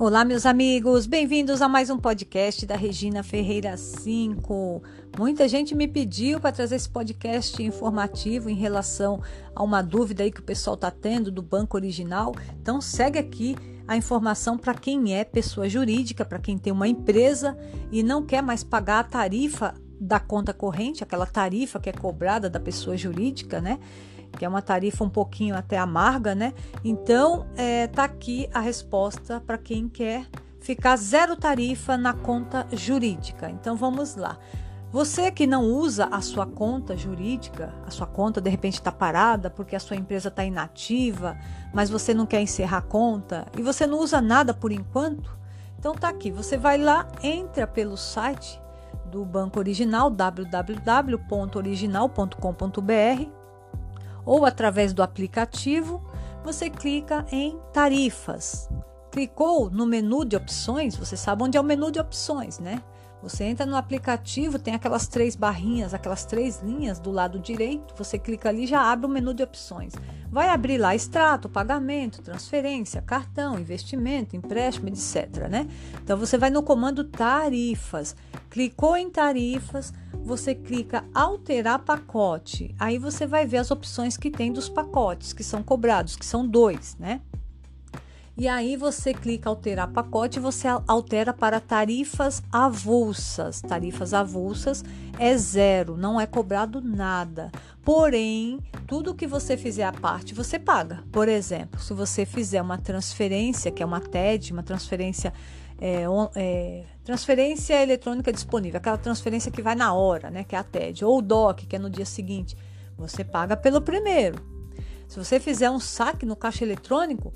Olá, meus amigos, bem-vindos a mais um podcast da Regina Ferreira 5. Muita gente me pediu para trazer esse podcast informativo em relação a uma dúvida aí que o pessoal está tendo do banco original. Então, segue aqui a informação para quem é pessoa jurídica, para quem tem uma empresa e não quer mais pagar a tarifa da conta corrente, aquela tarifa que é cobrada da pessoa jurídica, né? Que é uma tarifa um pouquinho até amarga, né? Então, é, tá aqui a resposta para quem quer ficar zero tarifa na conta jurídica. Então, vamos lá. Você que não usa a sua conta jurídica, a sua conta de repente está parada porque a sua empresa está inativa, mas você não quer encerrar a conta e você não usa nada por enquanto, então tá aqui. Você vai lá, entra pelo site do Banco Original, www.original.com.br ou através do aplicativo, você clica em tarifas. Clicou no menu de opções, você sabe onde é o menu de opções, né? Você entra no aplicativo, tem aquelas três barrinhas, aquelas três linhas do lado direito. Você clica ali já abre o menu de opções. Vai abrir lá extrato, pagamento, transferência, cartão, investimento, empréstimo, etc. Né? Então você vai no comando tarifas. Clicou em tarifas, você clica alterar pacote. Aí você vai ver as opções que tem dos pacotes que são cobrados, que são dois, né? E aí você clica alterar pacote e você altera para tarifas avulsas. Tarifas avulsas é zero, não é cobrado nada. Porém, tudo que você fizer à parte, você paga. Por exemplo, se você fizer uma transferência, que é uma TED, uma transferência é, é, transferência eletrônica disponível, aquela transferência que vai na hora, né, que é a TED, ou o DOC, que é no dia seguinte, você paga pelo primeiro. Se você fizer um saque no caixa eletrônico,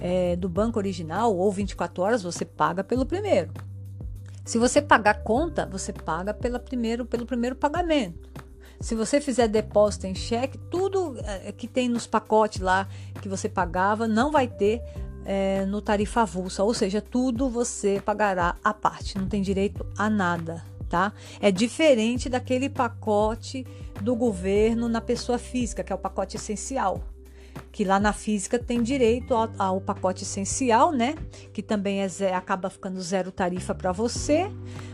é, do banco original ou 24 horas, você paga pelo primeiro. Se você pagar conta, você paga pela primeiro, pelo primeiro pagamento. Se você fizer depósito em cheque, tudo é, que tem nos pacotes lá que você pagava não vai ter é, no tarifa avulsa, ou seja, tudo você pagará à parte, não tem direito a nada, tá? É diferente daquele pacote do governo na pessoa física, que é o pacote essencial que lá na física tem direito ao, ao pacote essencial, né? Que também é acaba ficando zero tarifa para você,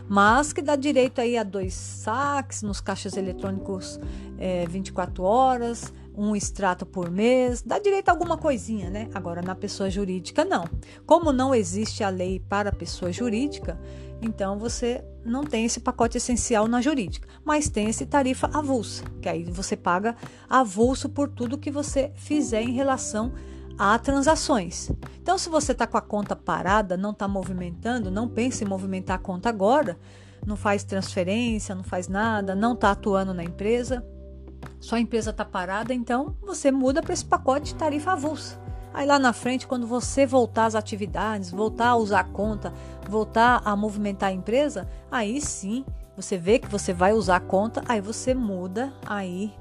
mas que dá direito aí a dois saques nos caixas eletrônicos é, 24 horas, um extrato por mês, dá direito a alguma coisinha, né? Agora na pessoa jurídica não. Como não existe a lei para a pessoa jurídica, então você não tem esse pacote essencial na jurídica, mas tem esse tarifa avulsa, que aí você paga avulso por tudo que você fizer em relação a transações. Então, se você está com a conta parada, não está movimentando, não pense em movimentar a conta agora, não faz transferência, não faz nada, não está atuando na empresa, sua empresa está parada, então você muda para esse pacote de tarifa avulsa. Aí lá na frente, quando você voltar às atividades, voltar a usar a conta, voltar a movimentar a empresa, aí sim você vê que você vai usar a conta, aí você muda aí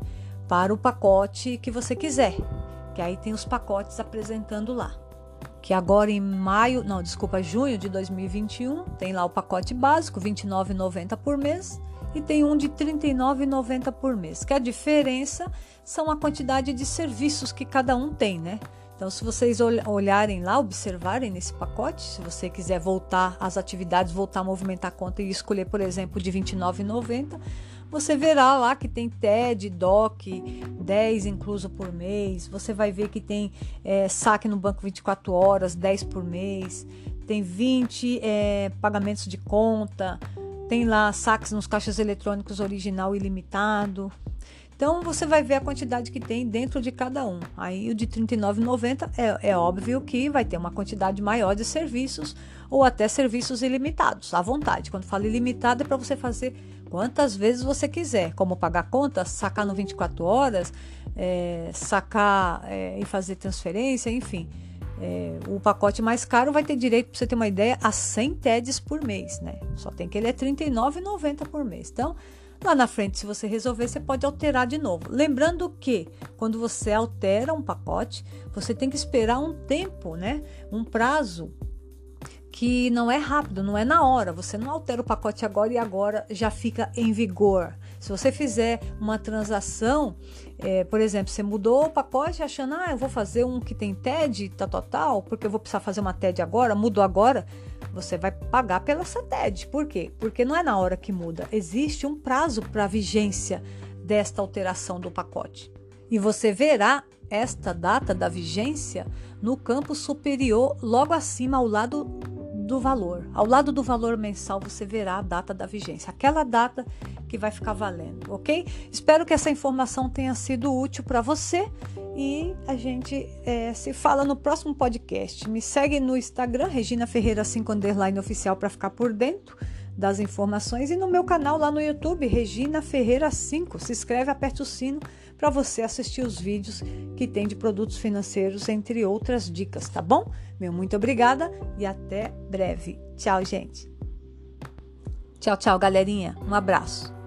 para o pacote que você quiser. Que aí tem os pacotes apresentando lá. Que agora em maio, não, desculpa, junho de 2021, tem lá o pacote básico, R$ 29,90 por mês e tem um de R$ 39,90 por mês. Que a diferença são a quantidade de serviços que cada um tem, né? Então, se vocês olharem lá, observarem nesse pacote, se você quiser voltar às atividades, voltar a movimentar a conta e escolher, por exemplo, de R$ 29,90, você verá lá que tem TED, DOC, 10 incluso por mês. Você vai ver que tem é, saque no banco 24 horas, 10 por mês. Tem 20 é, pagamentos de conta. Tem lá saques nos caixas eletrônicos original ilimitado. Então você vai ver a quantidade que tem dentro de cada um. Aí o de R$ 39,90 é, é óbvio que vai ter uma quantidade maior de serviços ou até serviços ilimitados, à vontade. Quando falo ilimitado é para você fazer quantas vezes você quiser, como pagar conta, sacar no 24 horas, é, sacar é, e fazer transferência, enfim. É, o pacote mais caro vai ter direito, para você ter uma ideia, a 100 TEDs por mês, né? Só tem que ele é R$ 39,90 por mês. Então, Lá na frente, se você resolver, você pode alterar de novo. Lembrando que quando você altera um pacote, você tem que esperar um tempo, né? Um prazo que não é rápido, não é na hora. Você não altera o pacote agora e agora já fica em vigor. Se você fizer uma transação, é, por exemplo, você mudou o pacote achando, ah, eu vou fazer um que tem TED, tal, tal, tal, porque eu vou precisar fazer uma TED agora, mudou agora, você vai pagar pela essa TED. Por quê? Porque não é na hora que muda, existe um prazo para vigência desta alteração do pacote. E você verá esta data da vigência no campo superior, logo acima, ao lado do valor. Ao lado do valor mensal, você verá a data da vigência, aquela data que vai ficar valendo, ok? Espero que essa informação tenha sido útil para você e a gente é, se fala no próximo podcast. Me segue no Instagram, Regina Ferreira 5 underline oficial, para ficar por dentro das informações e no meu canal lá no YouTube, Regina Ferreira 5. Se inscreve, aperta o sino para você assistir os vídeos que tem de produtos financeiros, entre outras dicas, tá bom? Meu muito obrigada e até breve. Tchau, gente. Tchau, tchau, galerinha. Um abraço.